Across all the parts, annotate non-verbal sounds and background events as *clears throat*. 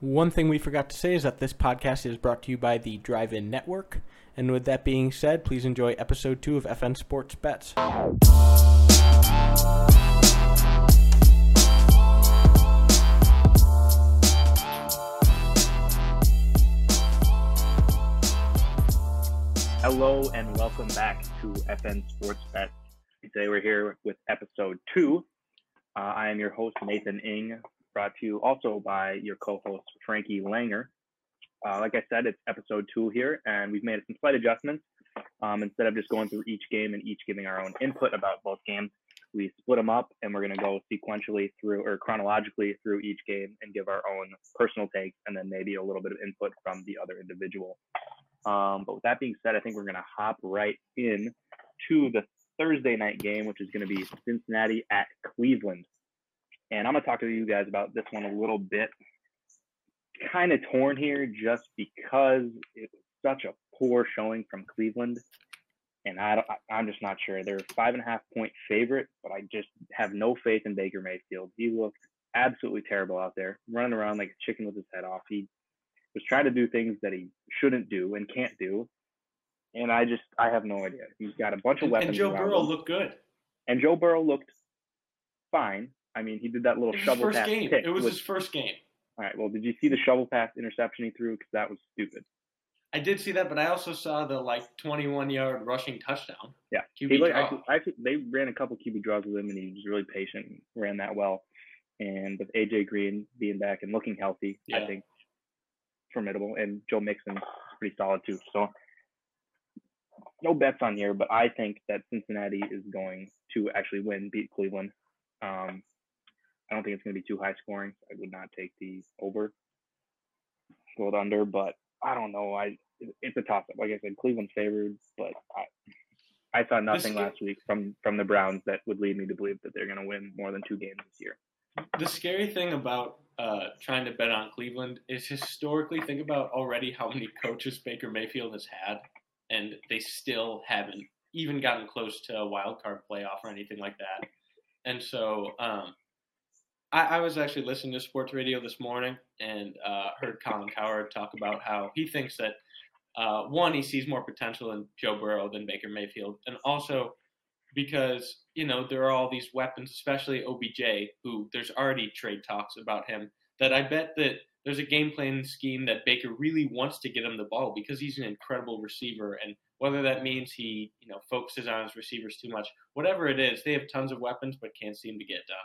One thing we forgot to say is that this podcast is brought to you by the Drive In Network. And with that being said, please enjoy episode two of FN Sports Bets. Hello and welcome back to FN Sports Bets. Today we're here with episode two. Uh, I am your host, Nathan Ing, brought to you also by your co-host, Frankie Langer. Uh, like I said, it's episode two here, and we've made some slight adjustments. Um, instead of just going through each game and each giving our own input about both games, we split them up and we're going to go sequentially through or chronologically through each game and give our own personal takes and then maybe a little bit of input from the other individual. Um, but with that being said, I think we're going to hop right in to the Thursday night game, which is going to be Cincinnati at Cleveland. And I'm going to talk to you guys about this one a little bit. Kind of torn here just because it was such a poor showing from Cleveland. And I don't, I'm just not sure. They're a five and a half point favorite, but I just have no faith in Baker Mayfield. He looked absolutely terrible out there, running around like a chicken with his head off. He was trying to do things that he shouldn't do and can't do. And I just, I have no idea. He's got a bunch of weapons. and Joe Burrow him. looked good. And Joe Burrow looked fine. I mean, he did that little It was his shovel pass game. pick, It was his first game. all right. Well, did you see the shovel pass interception he threw? Because that was stupid. I did see that, but I also saw the like 21 yard rushing touchdown. Yeah. QB He draw. actually, actually, they ran a couple QB draws with him, and he was really patient, and ran that well. And with AJ Green being back and looking healthy, I think formidable. And Joe Mixon's pretty solid too. So no bets on here, but I think that Cincinnati is going to actually win, beat Cleveland. Um, I don't think it's going to be too high scoring. I would not take the over, go it under, but I don't know. I it's a toss up. Like I said, Cleveland's favored, but I I saw nothing ga- last week from from the Browns that would lead me to believe that they're going to win more than two games this year. The scary thing about uh, trying to bet on Cleveland is historically think about already how many coaches Baker Mayfield has had, and they still haven't even gotten close to a wild card playoff or anything like that. And so um, I, I was actually listening to sports radio this morning and uh, heard Colin Cowherd talk about how he thinks that uh, one, he sees more potential in Joe Burrow than Baker Mayfield, and also because you know there are all these weapons, especially OBJ, who there's already trade talks about him. That I bet that there's a game plan scheme that Baker really wants to get him the ball because he's an incredible receiver, and whether that means he you know focuses on his receivers too much, whatever it is, they have tons of weapons but can't seem to get done.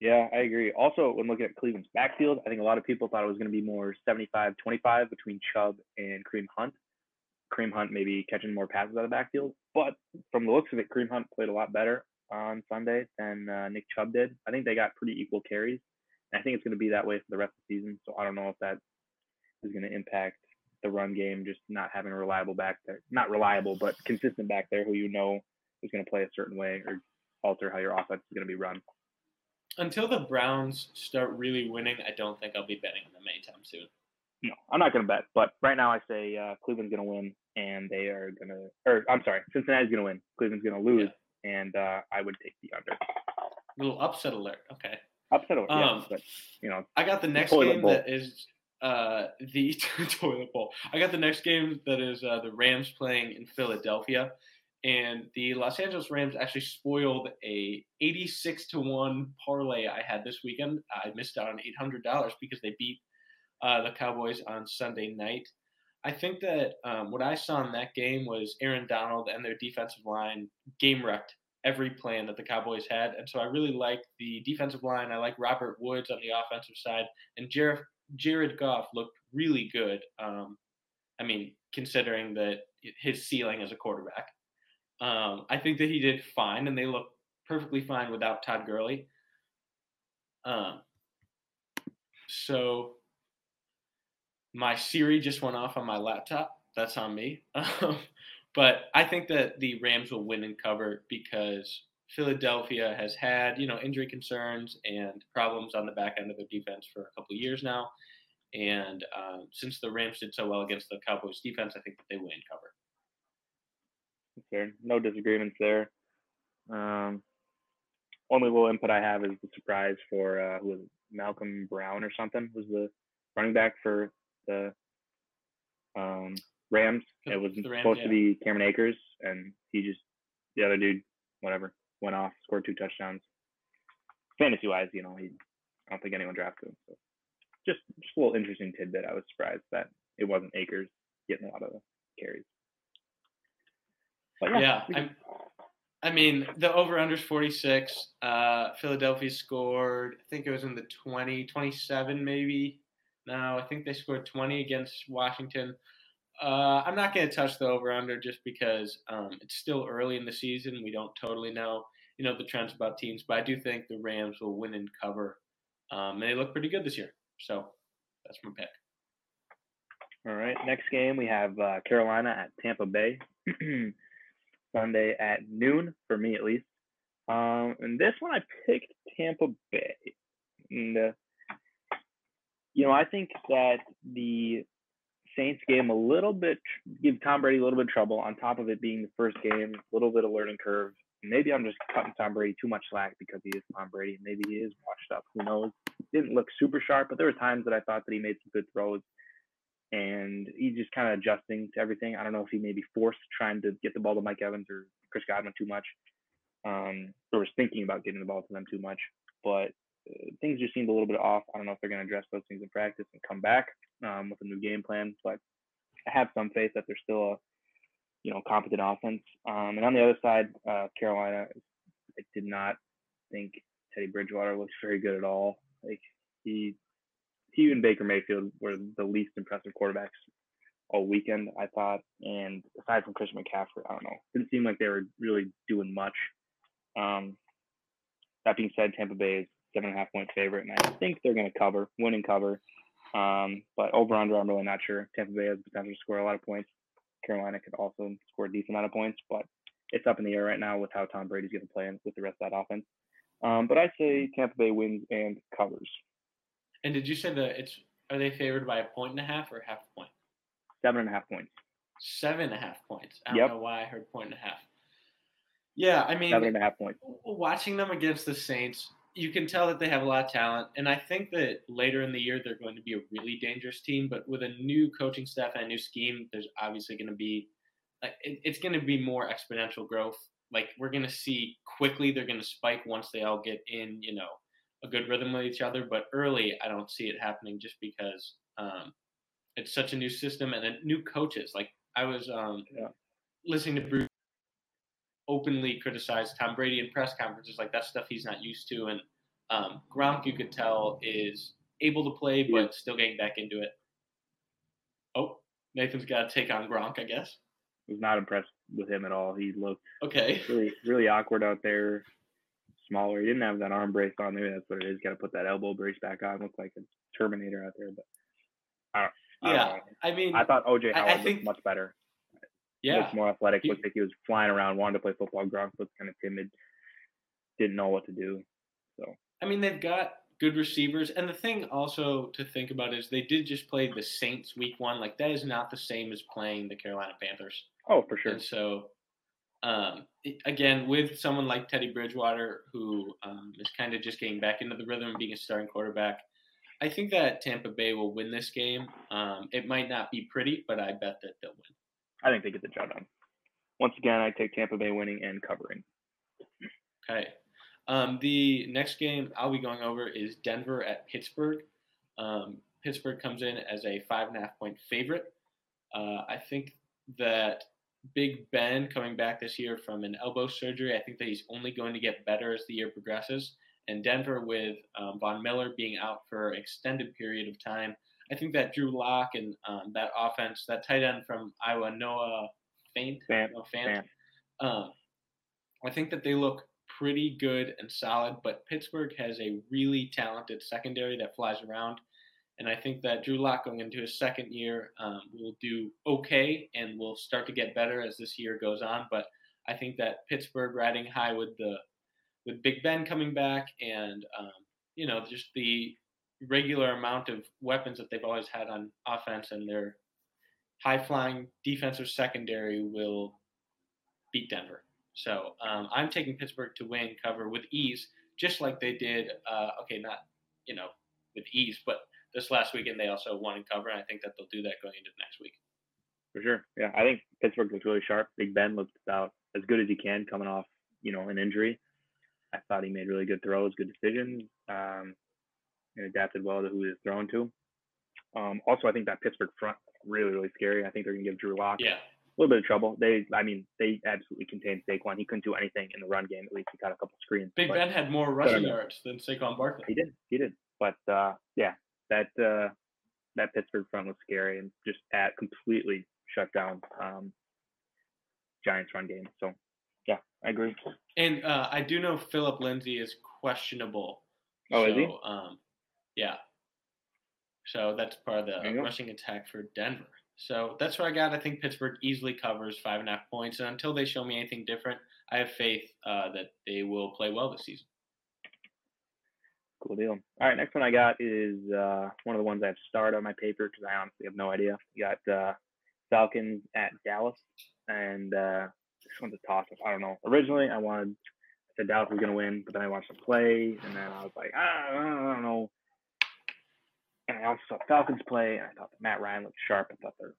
Yeah, I agree. Also, when looking at Cleveland's backfield, I think a lot of people thought it was going to be more 75-25 between Chubb and Kareem Hunt. Kareem Hunt maybe catching more passes out of the backfield, but from the looks of it, Kareem Hunt played a lot better on Sunday than uh, Nick Chubb did. I think they got pretty equal carries. And I think it's going to be that way for the rest of the season. So I don't know if that is going to impact the run game, just not having a reliable back there. Not reliable, but consistent back there who you know is going to play a certain way or alter how your offense is going to be run. Until the Browns start really winning, I don't think I'll be betting on them anytime soon. No, I'm not going to bet, but right now I say uh, Cleveland's going to win, and they are going to, or I'm sorry, Cincinnati's going to win. Cleveland's going to lose, and uh, I would take the under. Little upset alert. Okay. Upset, alert. Um, but you know, I got the next game bowl. that is uh, the *laughs* toilet bowl. I got the next game that is uh, the Rams playing in Philadelphia, and the Los Angeles Rams actually spoiled a 86 to one parlay I had this weekend. I missed out on $800 because they beat uh, the Cowboys on Sunday night. I think that um, what I saw in that game was Aaron Donald and their defensive line game wrecked every plan that the Cowboys had. And so I really like the defensive line. I like Robert Woods on the offensive side. And Jared, Jared Goff looked really good. Um, I mean, considering that his ceiling as a quarterback. Um, I think that he did fine, and they look perfectly fine without Todd Gurley. Um, so my Siri just went off on my laptop. That's on me. *laughs* Um, but I think that the Rams will win and cover because Philadelphia has had, you know, injury concerns and problems on the back end of their defense for a couple years now. And um, since the Rams did so well against the Cowboys defense, I think that they win and cover. There, no disagreements there. Um, only little input I have is the surprise for uh, who was it? Malcolm Brown or something was the running back for the um, Rams. It was Rams, supposed yeah. to be Cameron Akers, and he just the other dude, whatever, went off, scored two touchdowns. Fantasy wise, you know, he I don't think anyone drafted him. So just just a little interesting tidbit. I was surprised that it wasn't Akers getting a lot of carries. But yeah, Yeah, I'm, I mean, the over unders 46. Uh, Philadelphia scored, I think it was in the 20, 27 maybe. No, I think they scored 20 against Washington. Uh, I'm not going to touch the over under just because um, it's still early in the season. We don't totally know, you know, the trends about teams, but I do think the Rams will win and cover. Um, and they look pretty good this year. So that's my pick. All right. Next game we have uh, Carolina at Tampa Bay. *clears throat* Sunday at noon for me at least. Um, and this one I picked Tampa Bay. And uh, you know I think that the Saints gave him a little bit, give Tom Brady a little bit of trouble. On top of it being the first game, a little bit of learning curve. Maybe I'm just cutting Tom Brady too much slack because he is Tom Brady. Maybe he is washed up. Who knows? Didn't look super sharp, but there were times that I thought that he made some good throws and he's just kind of adjusting to everything. I don't know if he maybe forced trying to get the ball to Mike Evans or Chris Godwin too much, um, or was thinking about getting the ball to them too much. But uh, things just seemed a little bit off. I don't know if they're going to address those things in practice and come back um, with a new game plan. But I have some faith that they're still a you know competent offense. Um, and on the other side, uh, Carolina, I did not think Teddy Bridgewater looks very good at all. Like he he and Baker Mayfield were the least impressive quarterbacks all weekend, I thought. And aside from Christian McCaffrey, I don't know. Didn't seem like they were really doing much. Um, that being said, Tampa Bay is seven and a half point favorite, and I think they're going to cover, win and cover. Um, but over under, I'm really not sure. Tampa Bay has the potential to score a lot of points. Carolina could also score a decent amount of points, but it's up in the air right now with how Tom Brady's going to play and with the rest of that offense. Um, but I say Tampa Bay wins and covers. And did you say that it's are they favored by a point and a half or half a point? Seven and a half points. Seven and a half points. I don't Yep. know why I heard point and a half. Yeah, I mean, Seven and a half points. watching them against the Saints, you can tell that they have a lot of talent, and I think that later in the year they're going to be a really dangerous team. But with a new coaching staff and a new scheme, there's obviously going to be like, it, it's going to be more exponential growth. Like we're going to see quickly, they're going to spike once they all get in, you know, a good rhythm with each other. But early, I don't see it happening just because um, it's such a new system and then new coaches. Like I was um, Yeah. listening to Bruce openly criticize Tom Brady in press conferences, like that's stuff he's not used to. And um, Gronk, you could tell, is able to play but Yeah. still getting back into it. Oh, Nathan's got to take on Gronk, I guess. Was not impressed with him at all. He looked Okay. really, really awkward out there. Smaller. He didn't have that arm brace on. Maybe that's what it is. Got to put that elbow brace back on. Looked like a Terminator out there. But I I Yeah. I mean, I thought OJ I- I Howard think- looked much better. yeah, Looked more athletic. He- Looked like he was flying around, wanted to play football. Gronk looked kind of timid. Didn't know what to do. So I mean, they've got good receivers. And the thing also to think about is they did just play the Saints week one. Like, that is not the same as playing the Carolina Panthers. oh, for sure. And so, um, again, with someone like Teddy Bridgewater, who um, is kind of just getting back into the rhythm of being a starting quarterback, I think that Tampa Bay will win this game. Um, it might not be pretty, but I bet that they'll win. I think they get the job done. Once again, I take Tampa Bay winning and covering. Okay. Um, the next game I'll be going over is Denver at Pittsburgh. Um, Pittsburgh comes in as a five and a half point favorite. Uh, I think that Big Ben coming back this year from an elbow surgery, I think that he's only going to get better as the year progresses. And Denver, with um, Von Miller being out for an extended period of time, I think that Drew Lock and um, that offense, that tight end from Iowa, Noah Faint, Fant, Fant. um, I think that they look pretty good and solid, but Pittsburgh has a really talented secondary that flies around. And I think that Drew Lock going into his second year um, will do okay and will start to get better as this year goes on. But I think that Pittsburgh riding high with the with Big Ben coming back and um, you know just the regular amount of weapons that they've always had on offense and their high flying defensive secondary will beat Denver. So um, I'm taking Pittsburgh to win cover with ease, just like they did. Uh, okay, not you know, with ease. But this last weekend they also won and cover, and I think that they'll do that going into next week. For sure. Yeah, I think Pittsburgh looks really sharp. Big Ben looked about as good as he can coming off, you know, an injury. I thought he made really good throws, good decisions, um, and adapted well to who he was thrown to. Um, also, I think that Pittsburgh front really, really scary. I think they're gonna give Drew Lock Yeah, a little bit of trouble. They, I mean, they absolutely contained Saquon. He couldn't do anything in the run game. At least he got a couple screens. Big but Ben had more rushing know. yards than Saquon Barkley. He did. He did. But uh, yeah, that uh, that Pittsburgh front was scary and just at completely shut down um, Giants run game. So yeah, I agree. And uh, I do know Philip Lindsay is questionable. Oh, so, is he? Um, yeah. So that's part of the rushing attack for Denver. So that's what I got. I think Pittsburgh easily covers five and a half points. And until they show me anything different, I have faith uh, that they will play well this season. Cool deal. All right, next one I got is uh, one of the ones I've starred on my paper because I honestly have no idea. You got uh, Falcons at Dallas, and uh, this one's a toss up. I don't know. Originally, I wanted I said Dallas was going to win, but then I watched them play, and then I was like, ah, I don't know. And I also saw Falcons play, and I thought Matt Ryan looked sharp. I thought their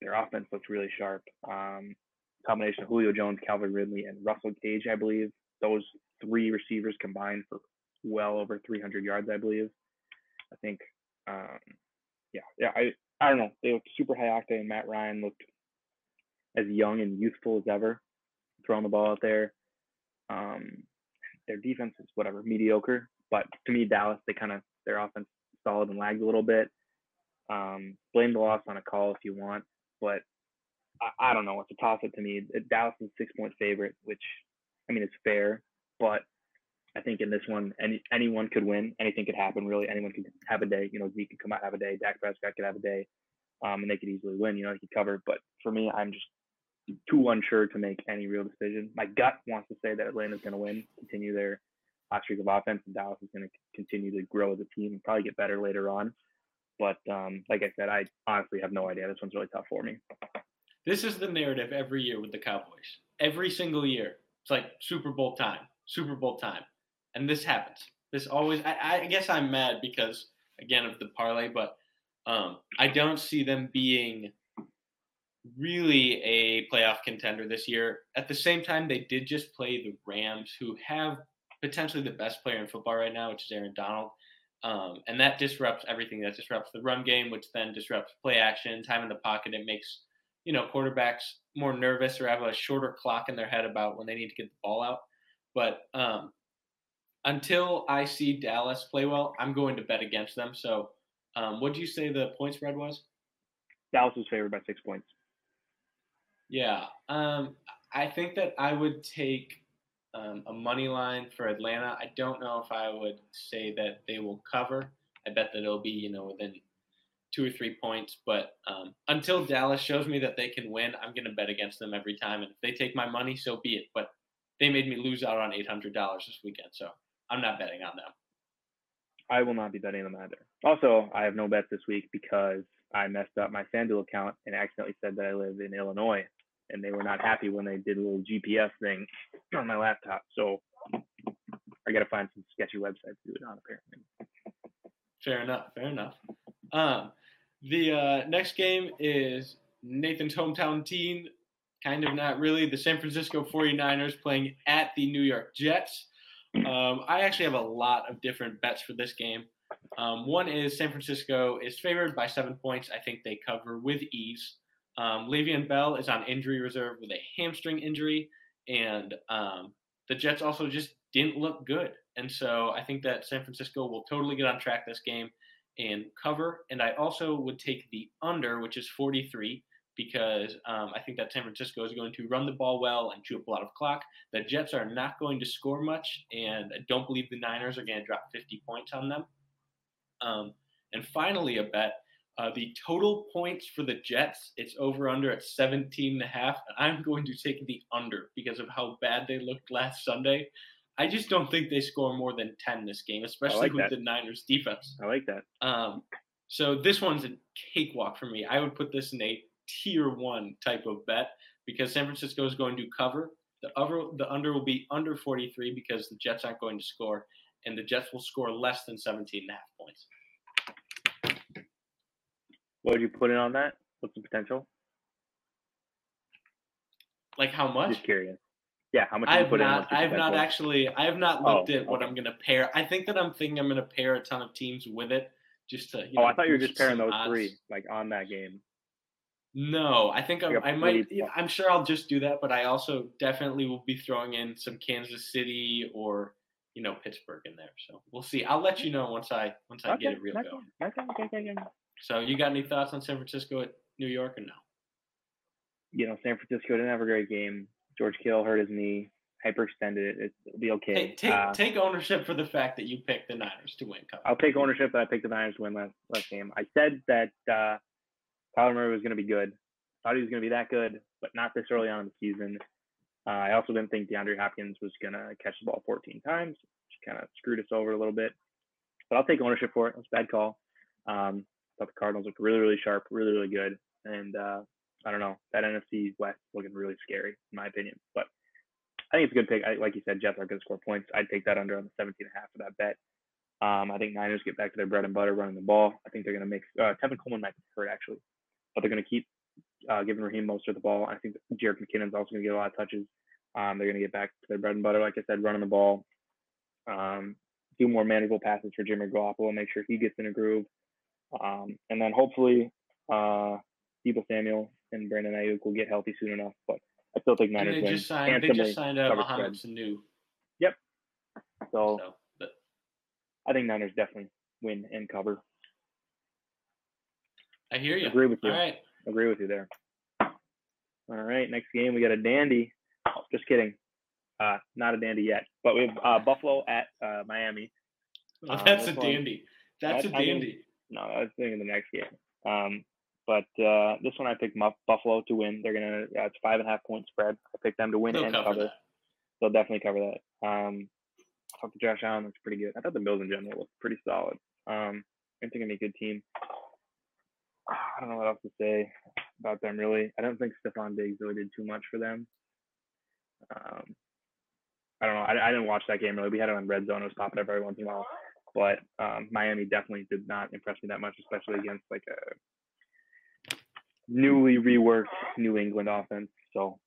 their offense looked really sharp. Um, combination of Julio Jones, Calvin Ridley, and Russell Gage, I believe. Those three receivers combined for well over 300 yards, I believe. I think, um, yeah, yeah. I I don't know. They looked super high octane. Matt Ryan looked as young and youthful as ever, throwing the ball out there. Um, their defense is whatever mediocre, but to me, Dallas they kind of their offense solid and lagged a little bit. Um, blame the loss on a call if you want, but I, I don't know. It's a toss up to me. Dallas is six point favorite, which I mean it's fair, but I think in this one, any anyone could win. Anything could happen. Really, anyone could have a day. You know, Zeke could come out have a day. Dak Prescott could have a day, um, and they could easily win. You know, they could cover. But for me, I'm just too unsure to make any real decision. My gut wants to say that Atlanta's going to win, continue their hot streak of offense, and Dallas is going to continue to grow as a team and probably get better later on. But um, like I said, I honestly have no idea. This one's really tough for me. This is the narrative every year with the Cowboys. Every single year. It's like Super Bowl time, Super Bowl time. And this happens. This always, I, I guess I'm mad because, again, of the parlay, but um, I don't see them being really a playoff contender this year. At the same time, they did just play the Rams, who have potentially the best player in football right now, which is Aaron Donald. Um, and that disrupts everything. That disrupts the run game, which then disrupts play action, time in the pocket. It makes you know quarterbacks more nervous or have a shorter clock in their head about when they need to get the ball out. But um, until I see Dallas play well, I'm going to bet against them. So, um, what do you say the point spread was? Dallas was favored by six points. Yeah, um, I think that I would take um, a money line for Atlanta. I don't know if I would say that they will cover. I bet that it'll be you know within two or three points. But um, until Dallas shows me that they can win, I'm going to bet against them every time. And if they take my money, so be it. But they made me lose out on eight hundred dollars this weekend, so I'm not betting on them. I will not be betting them either. Also, I have no bets this week because I messed up my FanDuel account and accidentally said that I live in Illinois, and they were not happy when they did a little GPS thing on my laptop. So I got to find some sketchy websites to do it on, apparently. Fair enough. Fair enough. Um, the uh, next game is Nathan's hometown team. Kind of not really. The San Francisco 49ers playing at the New York Jets. Um, I actually have a lot of different bets for this game. Um, one is San Francisco is favored by seven points. I think they cover with ease. Um, Le'Veon Bell is on injury reserve with a hamstring injury, and um, the Jets also just didn't look good. And so I think that San Francisco will totally get on track this game and cover. And I also would take the under, which is 43, because um, I think that San Francisco is going to run the ball well and chew up a lot of clock. The Jets are not going to score much, and I don't believe the Niners are going to drop 50 points on them. Um, and finally, a bet. Uh, the total points for the Jets, it's over under at 17 and a half. And I'm going to take the under because of how bad they looked last Sunday. I just don't think they score more than 10 this game, especially like with that. the Niners defense. I like that. Um, so this one's a cakewalk for me. I would put this in a tier one type of bet because San Francisco is going to cover. The over the under will be under 43 because the Jets aren't going to score. and the Jets will score less than 17 and a half points. What would you put in on that? What's the potential? Like how much? Just curious. Yeah, how much? I did you have put in? not. What's I have not actually. I have not Oh, looked at what. I'm going to pair. I think that I'm thinking I'm going to pair a ton of teams with it, just to. You Oh, know, I thought you were just pairing those odds. three, like on that game. No, I think I'm, I might. I'm sure I'll just do that, but I also definitely will be throwing in some Kansas City or you know Pittsburgh in there. So we'll see. I'll let you know once I once I get it real okay, going. okay, okay, okay, okay. So you got any thoughts on San Francisco at New York or no? You know, San Francisco didn't have a great game. George Kittle hurt his knee, hyperextended it. It'll be okay. Hey, take Uh, take ownership for the fact that you picked the Niners to win. I'll take ownership that I picked the Niners to win last last game. I said that uh, Kyler Murray was going to be good. Thought he was going to be that good, but not this early on in the season. Uh, I also didn't think DeAndre Hopkins was going to catch the ball 14 times, which kind of screwed us over a little bit. But I'll take ownership for it. It was a bad call. Um, thought the Cardinals looked really, really sharp, really, really good. And uh, I don't know, that NFC West looking really scary, in my opinion. But I think it's a good pick. I, like you said, Jets are going to score points. I'd take that under on the 17 and a half for that bet. Um, I think Niners get back to their bread and butter running the ball. I think they're going to make uh, Tevin Coleman might be hurt actually, but they're going to keep uh, giving Raheem most of the ball. I think Jerick McKinnon's also going to get a lot of touches. Um, they're going to get back to their bread and butter, like I said, running the ball. Um, do more manageable passes for Jimmy Garoppolo, and make sure he gets in a groove, um, and then hopefully uh, Deebo Samuel and Brandon Aiyuk will get healthy soon enough. But I still think And Niners they win just signed. They just signed uh, Mohamed. Sanu. So So but I think Niners definitely win and cover. I hear you. Agree with you. All right. Agree with you there. All right, next game we got a dandy. Oh, just kidding. Uh, not a dandy yet, but we have uh, Buffalo at uh, Miami. Well, Uh, that's a dandy. That's a I- I mean- dandy. No, I was thinking the next game. Um, but uh, this one I picked Buffalo to win. They're gonna. It's five and a half point spread. I picked them to win They'll and cover cover. They'll definitely cover that. Um, I thought the Josh Allen looks pretty good. I thought the Bills in general looked pretty solid. Um, I think they're gonna be a good team. I don't know what else to say about them really. I don't think Stefon Diggs really did too much for them. Um, I don't know. I, I didn't watch that game really. We had it on Red Zone. It was popping up every once in a while. But um, Miami definitely did not impress me that much, especially against like a newly reworked New England offense. So,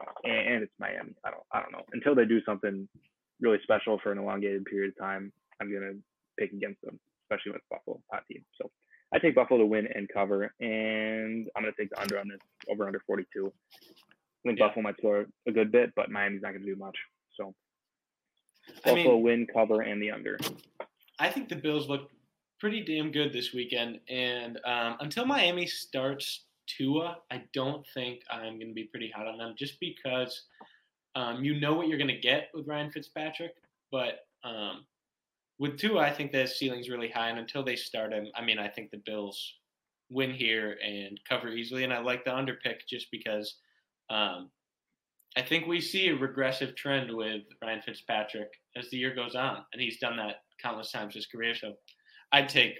uh, and, and it's Miami. I don't, I don't know. Until they do something really special for an elongated period of time, I'm gonna pick against them, especially with Buffalo hot team. So, I take Buffalo to win and cover, and I'm gonna take the under on this over under 42. I think Yeah. Buffalo might score a good bit, but Miami's not gonna do much. So, I Buffalo mean, win, cover, and the under. I think the Bills look pretty damn good this weekend, and um, until Miami starts Tua, I don't think I'm going to be pretty hot on them, just because um, you know what you're going to get with Ryan Fitzpatrick, but um, with Tua, I think the ceiling's really high, and until they start him, I mean, I think the Bills win here and cover easily, and I like the under pick just because. Um, I think we see a regressive trend with Ryan Fitzpatrick as the year goes on, and he's done that countless times his career. So I'd take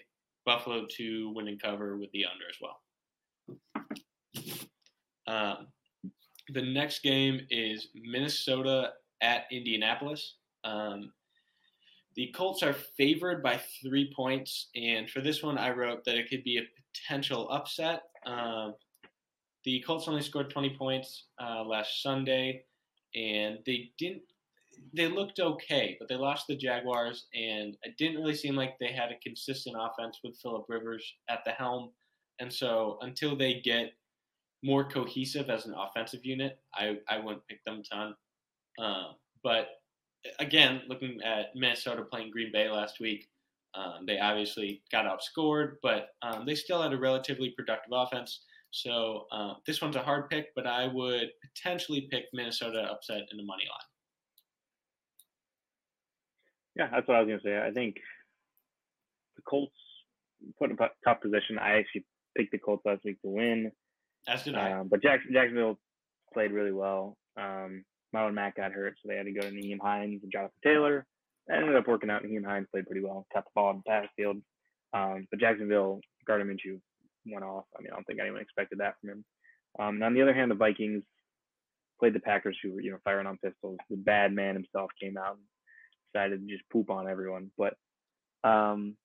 Buffalo to win and cover with the under as well. Um, the next game is Minnesota at Indianapolis. Um, the Colts are favored by three points, and for this one, I wrote that it could be a potential upset. Um, the Colts only scored 20 points uh, last Sunday, and they didn't. They looked okay, but they lost the Jaguars, and it didn't really seem like they had a consistent offense with Philip Rivers at the helm. And so, until they get more cohesive as an offensive unit, I, I wouldn't pick them a ton. Um, but again, looking at Minnesota playing Green Bay last week, um, they obviously got outscored, but um, they still had a relatively productive offense. So uh, this one's a hard pick, but I would potentially pick Minnesota upset in the money line. Yeah, that's what I was gonna say. I think the Colts put in a tough position. I actually picked the Colts last week to win, As did I. um, but Jackson, Jacksonville played really well. Um, Marlon Mack got hurt, so they had to go to Nyheim Hines and Jonathan Taylor. That ended up working out. Nyheim Hines played pretty well, kept the ball in the pass field. Um, but Jacksonville, Gardner Minshew went off. I mean, I don't think anyone expected that from him. Um, and on the other hand, the Vikings played the Packers, who were you know firing on pistols. The bad man himself came out and decided to just poop on everyone. But um,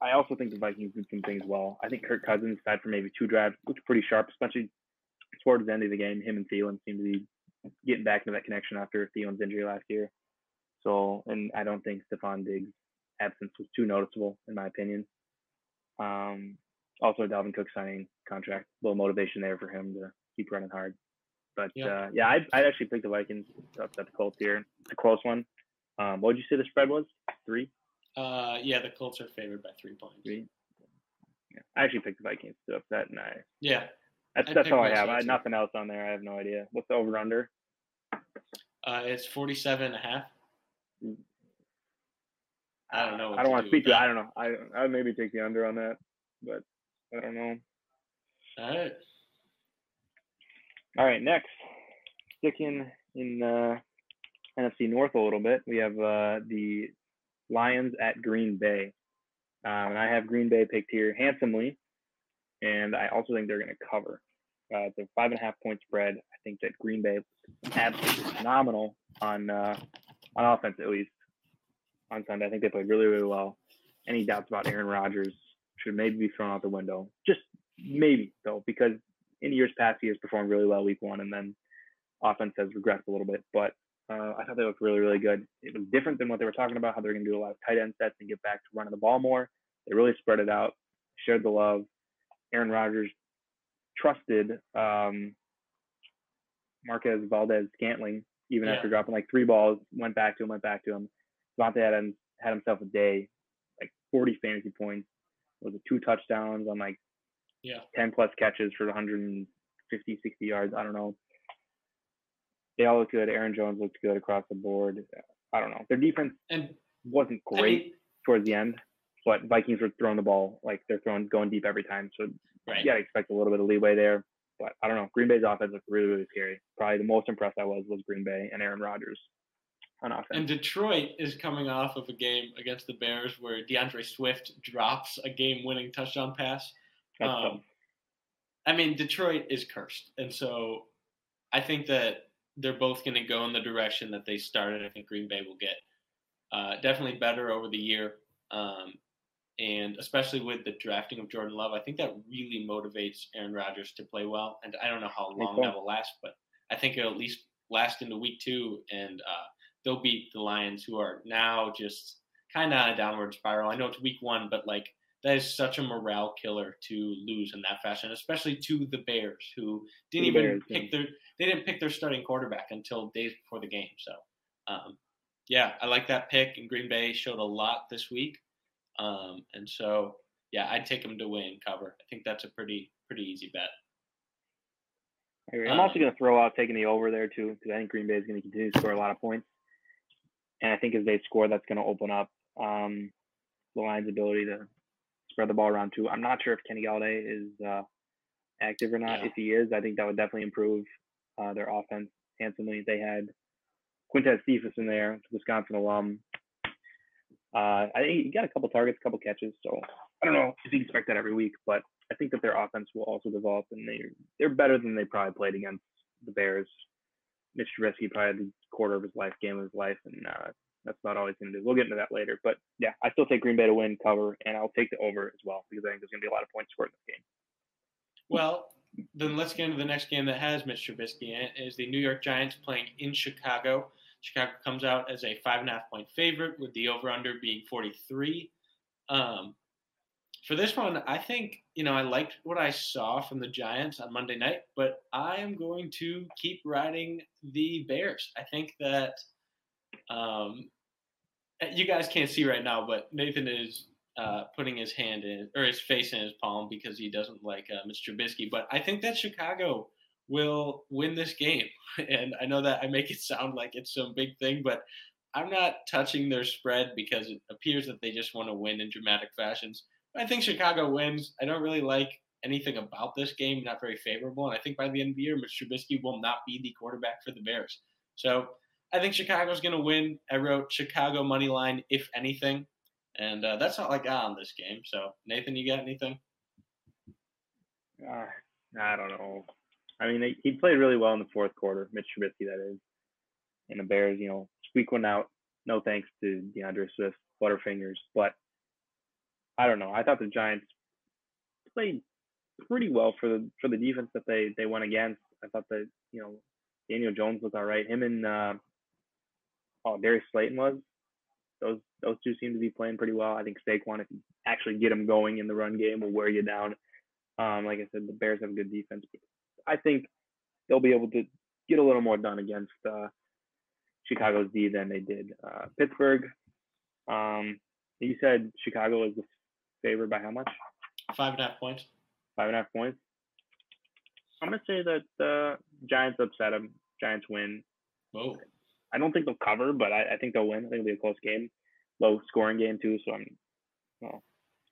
I also think the Vikings did some things well. I think Kirk Cousins, aside for maybe two drives, looked pretty sharp, especially towards the end of the game. Him and Thielen seemed to be getting back into that connection after Thielen's injury last year. So, and I don't think Stefon Diggs' absence was too noticeable, in my opinion. Um, also, Dalvin Cook signing contract, a little motivation there for him to keep running hard. But Yeah. uh, yeah, I I actually picked the Vikings to upset the Colts here. It's a close one. Um, what did you say the spread was? Three, Uh, yeah, the Colts are favored by three points. three. Yeah, I actually picked the Vikings to upset, and I Yeah, that's I'd that's all I have. I had nothing else on there. I have no idea. What's the over under? uh, it's 47 and a half. I don't know. I don't want to speak to. I don't know. I I maybe take the under on that, but I don't know. All right. All right, next, sticking in uh, NFC North a little bit, we have uh, the Lions at Green Bay, um, and I have Green Bay picked here handsomely, and I also think they're going to cover. Uh, a five and a half point spread. I think that Green Bay was absolutely phenomenal on uh, on offense at least on Sunday. I think they played really really well. Any doubts about Aaron Rodgers should maybe be thrown out the window. Just maybe though, because in years past he has performed really well week one, and then offense has regressed a little bit. But uh, I thought they looked really really good. It was different than what they were talking about. How they're going to do a lot of tight end sets and get back to running the ball more. They really spread it out, shared the love. Aaron Rodgers trusted um, Marquez Valdes Scantling even Yeah. after dropping like three balls. Went back to him, went back to him. Davante Adams had himself a day, like 40 fantasy points. Was it two touchdowns on like Yeah. 10 plus catches for 150, 60 yards? I don't know. They all look good. Aaron Jones looked good across the board. I don't know. Their defense And wasn't I great mean, towards the end, but Vikings were throwing the ball like they're throwing going deep every time. So right. you gotta expect a little bit of leeway there. But I don't know. Green Bay's offense looked really, really scary. Probably the most impressed I was was Green Bay and Aaron Rodgers on offense. And Detroit is coming off of a game against the Bears where D'Andre Swift drops a game-winning touchdown pass. Um. I mean, Detroit is cursed, and so I think that they're both going to go in the direction that they started. I think Green Bay will get uh, definitely better over the year, um, and especially with the drafting of Jordan Love, I think that really motivates Aaron Rodgers to play well. And I don't know how long that will last, but I think it'll at least last into week two, and uh, they'll beat the Lions, who are now just kind of on a downward spiral. I know it's week one, but like that is such a morale killer to lose in that fashion, especially to the Bears, who didn't The even Bears, pick their they didn't pick their starting quarterback until days before the game. So, um, yeah, I like that pick. And Green Bay showed a lot this week, um, and so yeah, I'd take them to win cover. I think that's a pretty pretty easy bet. I'm uh, also going to throw out taking the over there too because I think Green Bay is going to continue to score a lot of points, and I think as they score, that's going to open up um, the Lions' ability to spread the ball around too. I'm not sure if Kenny Golladay is uh, active or not. Yeah. If he is, I think that would definitely improve uh, their offense handsomely. They had Quintez Cephus in there, Wisconsin alum. Uh, I think he got a couple targets, a couple catches. So I don't know if you expect that every week, but I think that their offense will also develop, and they they're better than they probably played against the Bears. Mitch Trubisky probably had the quarter of his life, game of his life, and uh, that's about all he's going to do. We'll get into that later, but yeah, I still take Green Bay to win, cover, and I'll take the over as well because I think there's going to be a lot of points scored in this game. Well, then let's get into the next game that has Mitch Trubisky in it. Is the New York Giants playing in Chicago? Chicago comes out as a five and a half point favorite, with the over under being 43. Um, for this one, I think you know I liked what I saw from the Giants on Monday night, but I am going to keep riding the Bears. I think that um, you guys can't see right now, but Nathan is uh, putting his hand in or his face in his palm because he doesn't like uh, Mr. Trubisky. But I think that Chicago will win this game, *laughs* and I know that I make it sound like it's some big thing, but I'm not touching their spread because it appears that they just want to win in dramatic fashions. I think Chicago wins. I don't really like anything about this game, not very favorable. And I think by the end of the year, Mr. Trubisky will not be the quarterback for the Bears. So I think Chicago's going to win. I wrote Chicago money line, if anything. And uh, that's all I got on this game. So, Nathan, you got anything? Uh, I don't know. I mean, they, he played really well in the fourth quarter, Mitch Trubisky, that is. And the Bears, you know, squeak one out no thanks to D'Andre Swift, Butterfingers, but I don't know. I thought the Giants played pretty well for the for the defense that they they went against. I thought that you know Daniel Jones was all right. Him and uh, oh Darius Slayton was those those two seem to be playing pretty well. I think Saquon, if you actually get him going in the run game, will wear you down. Um, like I said, the Bears have a good defense. But I think they'll be able to get a little more done against uh, Chicago's D than they did uh, Pittsburgh. Um, you said Chicago is the favorite by how much? Five and a half points. Five and a half points. I'm gonna say that the Giants upset them. Giants win. Whoa. I don't think they'll cover, but I, I think they'll win. I think it'll be a close game, low scoring game too. So I'm, well,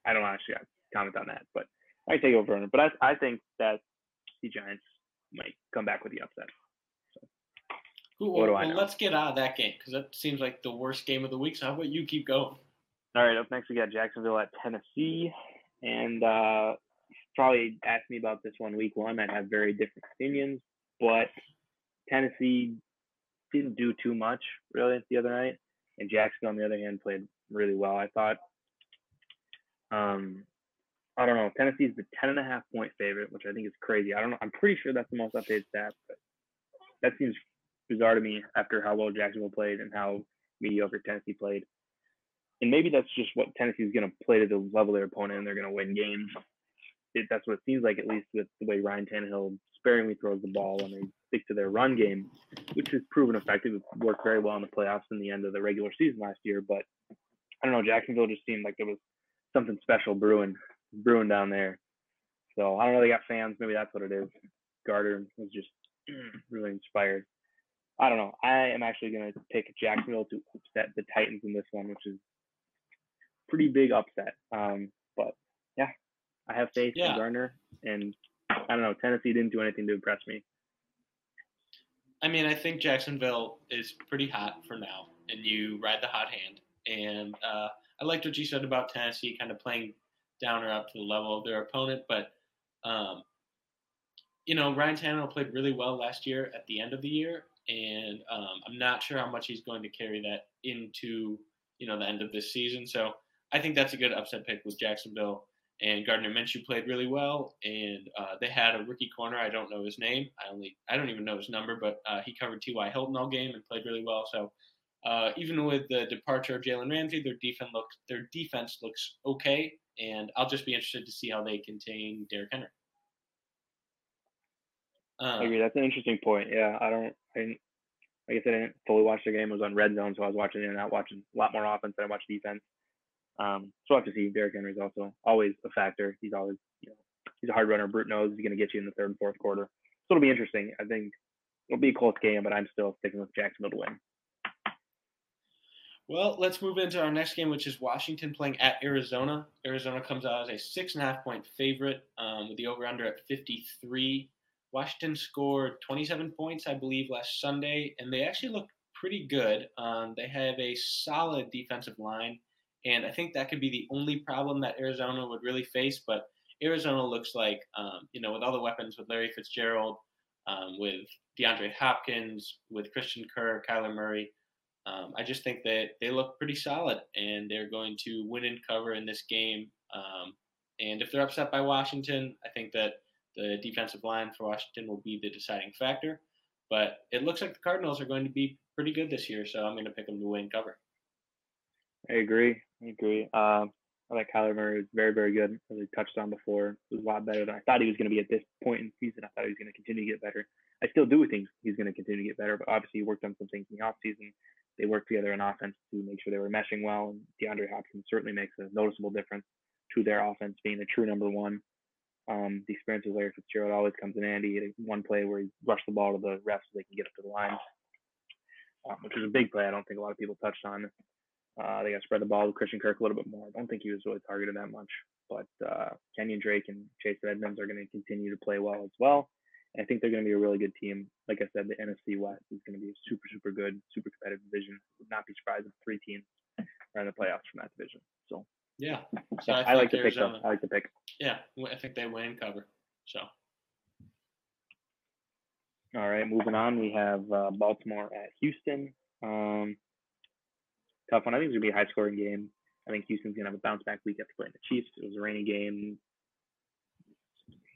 I don't actually comment on that, but I take over on it. But I I think that the Giants might come back with the upset. Cool. What do well, I know? let's get out of that game because that seems like the worst game of the week. So how about you keep going? All right, up next we got Jacksonville at Tennessee, and uh, probably asked me about this one week one. I'd have very different opinions, but Tennessee didn't do too much really the other night, and Jacksonville on the other hand played really well. I thought. Um, I don't know. Tennessee's the ten and a half point favorite, which I think is crazy. I don't know. I'm pretty sure that's the most updated stat, but that seems bizarre to me after how well Jacksonville played and how mediocre Tennessee played. And maybe that's just what Tennessee's going to play to the level of their opponent, and they're going to win games. It, that's what it seems like, at least with the way Ryan Tannehill sparingly throws the ball and they stick to their run game, which has proven effective. It worked very well in the playoffs and the end of the regular season last year. But I don't know, Jacksonville just seemed like there was something special brewing, brewing down there. So I don't know. They got fans. Maybe that's what it is. Gardner was just *clears throat* really inspired. I don't know. I am actually going to pick Jacksonville to upset the Titans in this one, which is pretty big upset. Um, but yeah, I have faith Yeah. in Gardner, and I don't know. Tennessee didn't do anything to impress me. I mean, I think Jacksonville is pretty hot for now, and you ride the hot hand. And uh, I liked what you said about Tennessee kind of playing down or up to the level of their opponent. But, um, you know, Ryan Tannehill played really well last year at the end of the year. And um, I'm not sure how much he's going to carry that into, you know, the end of this season. So I think that's a good upset pick with Jacksonville. And Gardner Minshew played really well, and uh, they had a rookie corner. I don't know his name. I only I don't even know his number, but uh, he covered T.Y. Hilton all game and played really well. So uh, even with the departure of Jalen Ramsey, their defense looks their defense looks okay, and I'll just be interested to see how they contain Derrick Henry. I Um, agree. That's an interesting point. Yeah, I don't. I I said, I didn't fully watch the game. I was on red zone, so I was watching in and out, watching a lot more offense than I watched defense. Um, so I have to see. Derrick Henry's also always a factor. He's always, you know, he's a hard runner. Brute knows he's going to get you in the third and fourth quarter. So it'll be interesting. I think it'll be a close game, but I'm still sticking with Jacksonville to win. Well, let's move into our next game, which is Washington playing at Arizona. Arizona comes out as a six and a half point favorite um, with the over under at 53. Washington scored 27 points, I believe, last Sunday, and they actually look pretty good. Um, they have a solid defensive line, and I think that could be the only problem that Arizona would really face. But Arizona looks like, um, you know, with all the weapons with Larry Fitzgerald, um, with DeAndre Hopkins, with Christian Kirk, Kyler Murray. Um, I just think that they look pretty solid, and they're going to win and cover in this game. Um, and if they're upset by Washington, I think that the defensive line for Washington will be the deciding factor. But it looks like the Cardinals are going to be pretty good this year, so I'm going to pick them to win cover. I agree. I agree. Um, I like Kyler Murray. was very, very good. As we touched on before, it was a lot better than I thought he was going to be at this point in the season. I thought he was going to continue to get better. I still do think he's going to continue to get better, but obviously he worked on some things in the offseason. They worked together in offense to make sure they were meshing well, and DeAndre Hopkins certainly makes a noticeable difference to their offense being a true number one. Um, the experience with Larry Fitzgerald always comes in handy. He had one play where he rushed the ball to the refs so they can get up to the line, um, which was a big play. I don't think a lot of people touched on. Uh, they got to spread the ball to Christian Kirk a little bit more. I don't think he was really targeted that much. But uh, Kenyan Drake and Chase Edmonds are going to continue to play well as well. I think they're going to be a really good team. Like I said, the NFC West is going to be a super, super good, super competitive division. Would not be surprised if three teams are in the playoffs from that division. So Yeah. So I, I, like to pick them. I like to pick. Yeah, I think they win cover. So All right, moving on. We have uh, Baltimore at Houston. Um, tough one. I think it's gonna be a high scoring game. I think Houston's gonna have a bounce back week after playing the Chiefs. It was a rainy game.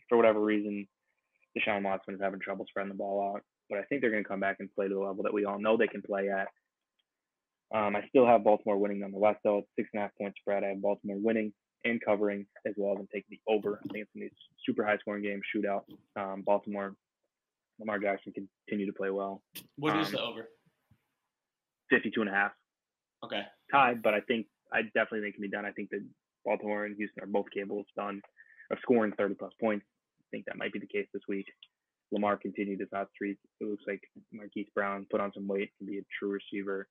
For whatever reason, Deshaun Watson is having trouble spreading the ball out. But I think they're gonna come back and play to the level that we all know they can play at. Um, I still have Baltimore winning on nonetheless, though. It's six and a half point spread. I have Baltimore winning and covering as well as I'm taking the over. I think it's gonna be a super high scoring game, shootout. Um, Baltimore, Lamar Jackson continue to play well. What is Um, the over? 52 and a half Okay. tied, but I think I definitely think it can be done. I think that Baltimore and Houston are both capable of done of scoring 30 plus points. I think that might be the case this week. Lamar continued his hot streak. It looks like Marquise Brown put on some weight, can be a true receiver.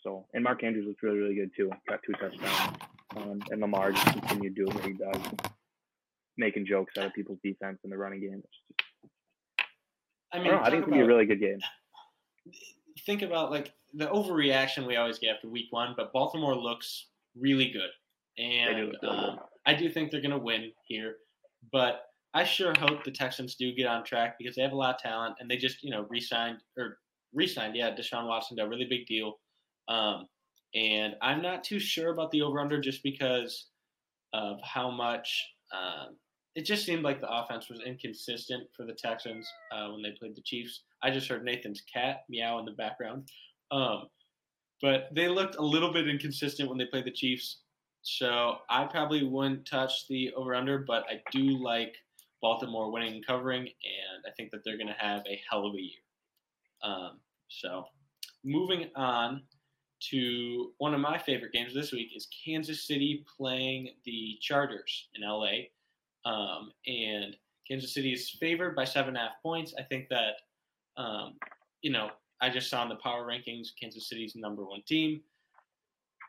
So, and Mark Andrews looks really, really good too. Got two touchdowns. Um, and Lamar just continued doing what he does, making jokes out of people's defense in the running game. Just, I I, mean, don't know, I think it's gonna be a really good game. think about like the overreaction we always get after week one, but Baltimore looks really good, do and look really good. um, I do think they're going to win here. But I sure hope the Texans do get on track because they have a lot of talent, and they just you know re-signed or re-signed, yeah, Deshaun Watson to a really big deal. Um, and I'm not too sure about the over/under just because of how much. Um, it just seemed like the offense was inconsistent for the Texans uh, when they played the Chiefs. I just heard Nathan's cat meow in the background. Um, but they looked a little bit inconsistent when they played the Chiefs. So I probably wouldn't touch the over under, but I do like Baltimore winning and covering, and I think that they're going to have a hell of a year. Um, so moving on to one of my favorite games this week is Kansas City playing the Chargers in LA. Um, and Kansas City is favored by seven and a half points. I think that, um, you know, I just saw in the power rankings, Kansas City's number one team.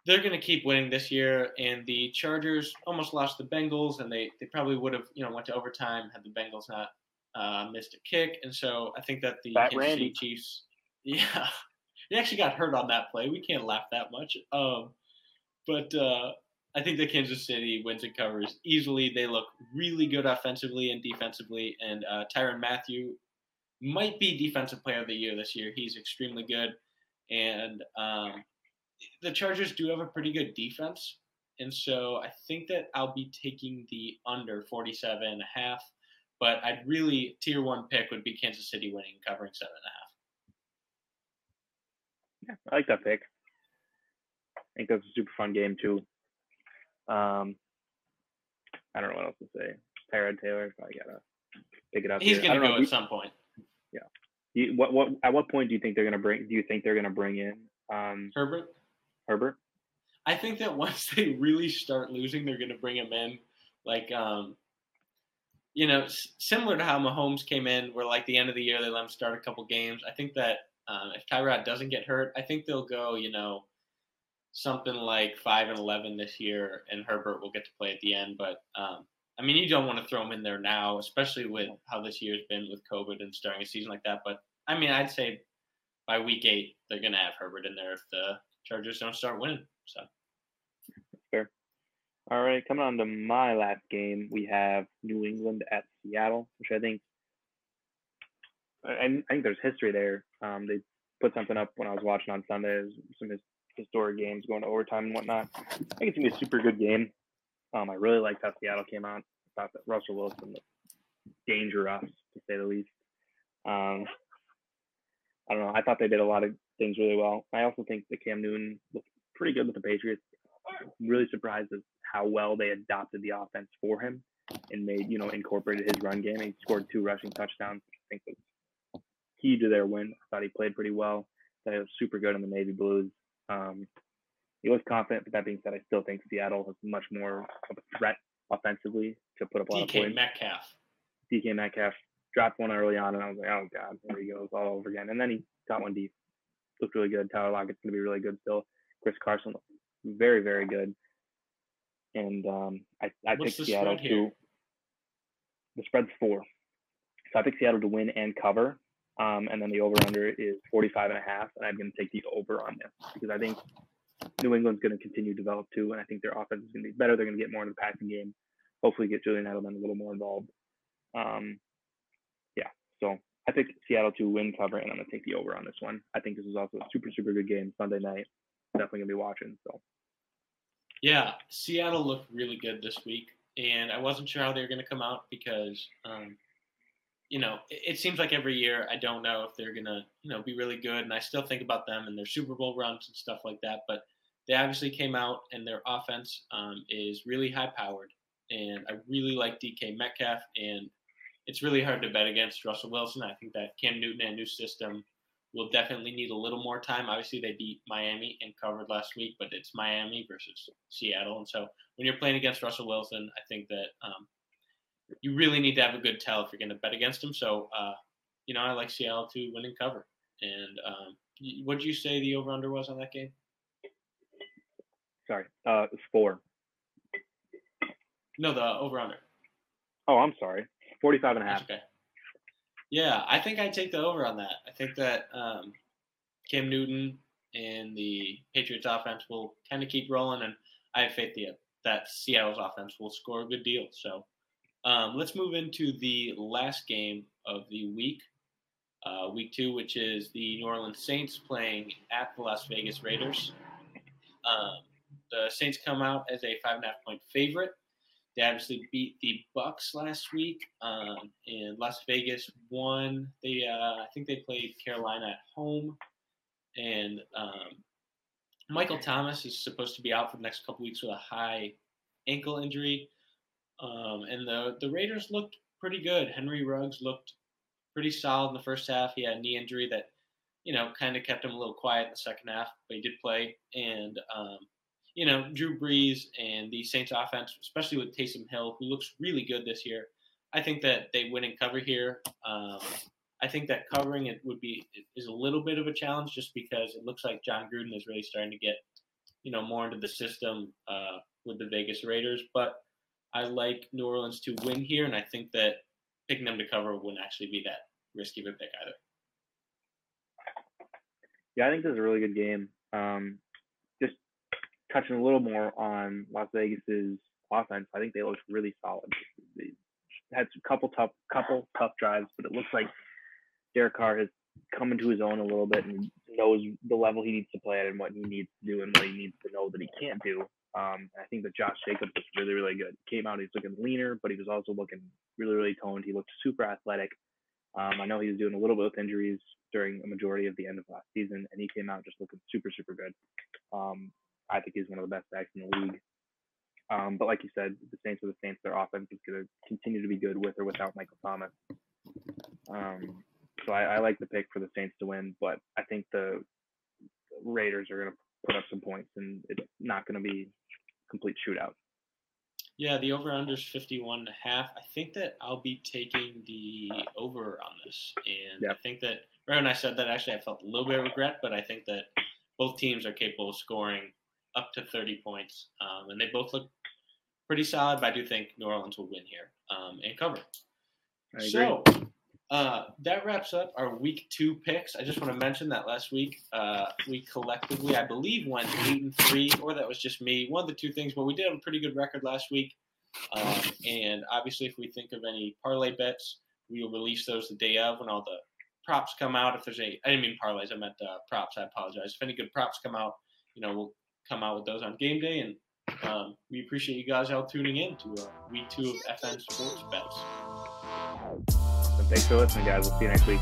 They're going to keep winning this year, and the Chargers almost lost the Bengals, and they, they probably would have, you know, went to overtime had the Bengals not uh, missed a kick. And so I think that the Kansas City Chiefs, *laughs* yeah, he actually got hurt on that play. We can't laugh that much. Um, but uh, I think that Kansas City wins and covers easily. They look really good offensively and defensively, and uh, Tyrann Mathieu might be Defensive Player of the Year this year. He's extremely good, and um, the Chargers do have a pretty good defense, and so I think that I'll be taking the under 47 and a half. But I'd really tier one pick would be Kansas City winning covering seven and a half. Yeah, I like that pick. I think that's a super fun game too. Um, I don't know what else to say. Tyrod Taylor, probably gotta pick it up. He's here. Don't go know, at some point. Yeah. you- what what at what point do you think they're gonna bring? Do you think they're gonna bring in um, Herbert. Herbert? I think that *laughs* once they really start losing, they're going to bring him in, like, um, you know, s- similar to how Mahomes came in, where like the end of the year they let him start a couple games. I think that um, if Tyrod doesn't get hurt, I think they'll go, you know, something like five and eleven this year, and Herbert will get to play at the end. But um, I mean, you don't want to throw him in there now, especially with how this year's been with COVID and starting a season like that. But I mean, I'd say by week eight they're going to have Herbert in there if the Chargers don't start winning. So. Fair. All right, coming on to my last game, we have New England at Seattle, which I think I, I think there's history there. Um, they put something up when I was watching on Sunday, some historic games going to overtime and whatnot. I think it's gonna be a super good game. Um, I really liked how Seattle came out. I thought that Russell Wilson looked dangerous to say the least. Um, I don't know. I thought they did a lot of things really well. I also think that Cam Newton looked pretty good with the Patriots. Really surprised at how well they adopted the offense for him and made, you know, incorporated his run game. He scored two rushing touchdowns. I think was key to their win. I thought he played pretty well. Thought he was super good in the Navy Blues. Um, he was confident, but that being said, I still think Seattle has much more of a threat offensively to put up a lot of DK points. Metcalf. DK Metcalf dropped one early on, and I was like, oh god, there he goes all over again. And then he got one deep. Looked really good. Tyler Lockett's gonna be really good still. Chris Carson very, very good. And um, I I What's picked Seattle spread to. The spread's four, so I picked Seattle to win and cover. Um, and then the over under is 45 and a half, and I'm going to take the over on this because I think New England's going to continue to develop too, and I think their offense is going to be better. They're going to get more into the passing game. Hopefully, get Julian Edelman a little more involved. Um, yeah, so I picked Seattle to win cover, and I'm going to take the over on this one. I think this is also a super, super good game Sunday night. definitely gonna be watching. So Yeah, Seattle looked really good this week, and I wasn't sure how they were going to come out because, um, you know, it, it seems like every year I don't know if they're going to, you know, be really good, and I still think about them and their Super Bowl runs and stuff like that. But they obviously came out, and their offense um, is really high powered, and I really like DK Metcalf, and it's really hard to bet against Russell Wilson. I think that Cam Newton and new system will definitely need a little more time. Obviously, they beat Miami and covered last week, but it's Miami versus Seattle, and so when you're playing against Russell Wilson, I think that um, you really need to have a good tell if you're going to bet against him. So, uh, you know, I like Seattle to win and cover. And um, what did you say the over under was on that game? sorry, uh, it's four. No, the over under. Oh, I'm sorry, 45 and a half. Okay. Yeah, I think I'd take the over on that. I think that um, Cam Newton and the Patriots offense will kind of keep rolling, and I have faith that, that Seattle's offense will score a good deal. So um, let's move into the last game of the week, uh, week two, which is the New Orleans Saints playing at the Las Vegas Raiders. Um, the Saints come out as a five and a half point favorite. They obviously beat the Bucs last week, um, Las Vegas won. They, uh, I think they played Carolina at home, and um, Michael Thomas is supposed to be out for the next couple weeks with a high ankle injury. Um, and the the Raiders looked pretty good. Henry Ruggs looked pretty solid in the first half. He had a knee injury that, you know, kind of kept him a little quiet in the second half, but he did play. And um, you know, Drew Brees and the Saints offense, especially with Taysom Hill, who looks really good this year. I think that they win and cover here. Um, I think that covering it would be is a little bit of a challenge just because it looks like Jon Gruden is really starting to get, you know, more into the system uh, with the Vegas Raiders. But I like New Orleans to win here, and I think that picking them to cover wouldn't actually be that risky of a pick either. Yeah, I think this is a really good game. Um, touching a little more on Las Vegas's offense, I think they looked really solid. They had a couple tough, couple tough drives, but it looks like Derek Carr has come into his own a little bit and knows the level he needs to play at and what he needs to do and what he needs to know that he can't do. Um, I think that Josh Jacobs was really, really good. Came out, he's looking leaner, but he was also looking really, really toned. He looked super athletic. Um, I know he was doing a little bit with injuries during a majority of the end of last season, and he came out just looking super, super good. Um, I think he's one of the best backs in the league. Um, but like you said, the Saints are the Saints. Their offense is going to continue to be good with or without Michael Thomas. Um, so I, I, like the pick for the Saints to win, but I think the Raiders are going to put up some points, and it's not going to be complete shootout. Yeah, the over under is 51 and a half. I think that I'll be taking the over on this. And yep. I think that right when I said that, actually, I felt a little bit of regret, but I think that both teams are capable of scoring up to 30 points. Um, and they both look pretty solid, but I do think New Orleans will win here um, and cover. So uh, that wraps up our week two picks. I just want to mention that last week uh, we collectively, I believe, went eight and three, or that was just me. One of the two things, but we did have a pretty good record last week. Um, and obviously, if we think of any parlay bets, we will release those the day of when all the props come out. If there's any, I didn't mean parlays, I meant uh, props. I apologize. If any good props come out, you know, we'll come out with those on game day. And um, we appreciate you guys all tuning in to uh, week two of FN Sports Bets. Thanks for listening, guys. We'll see you next week.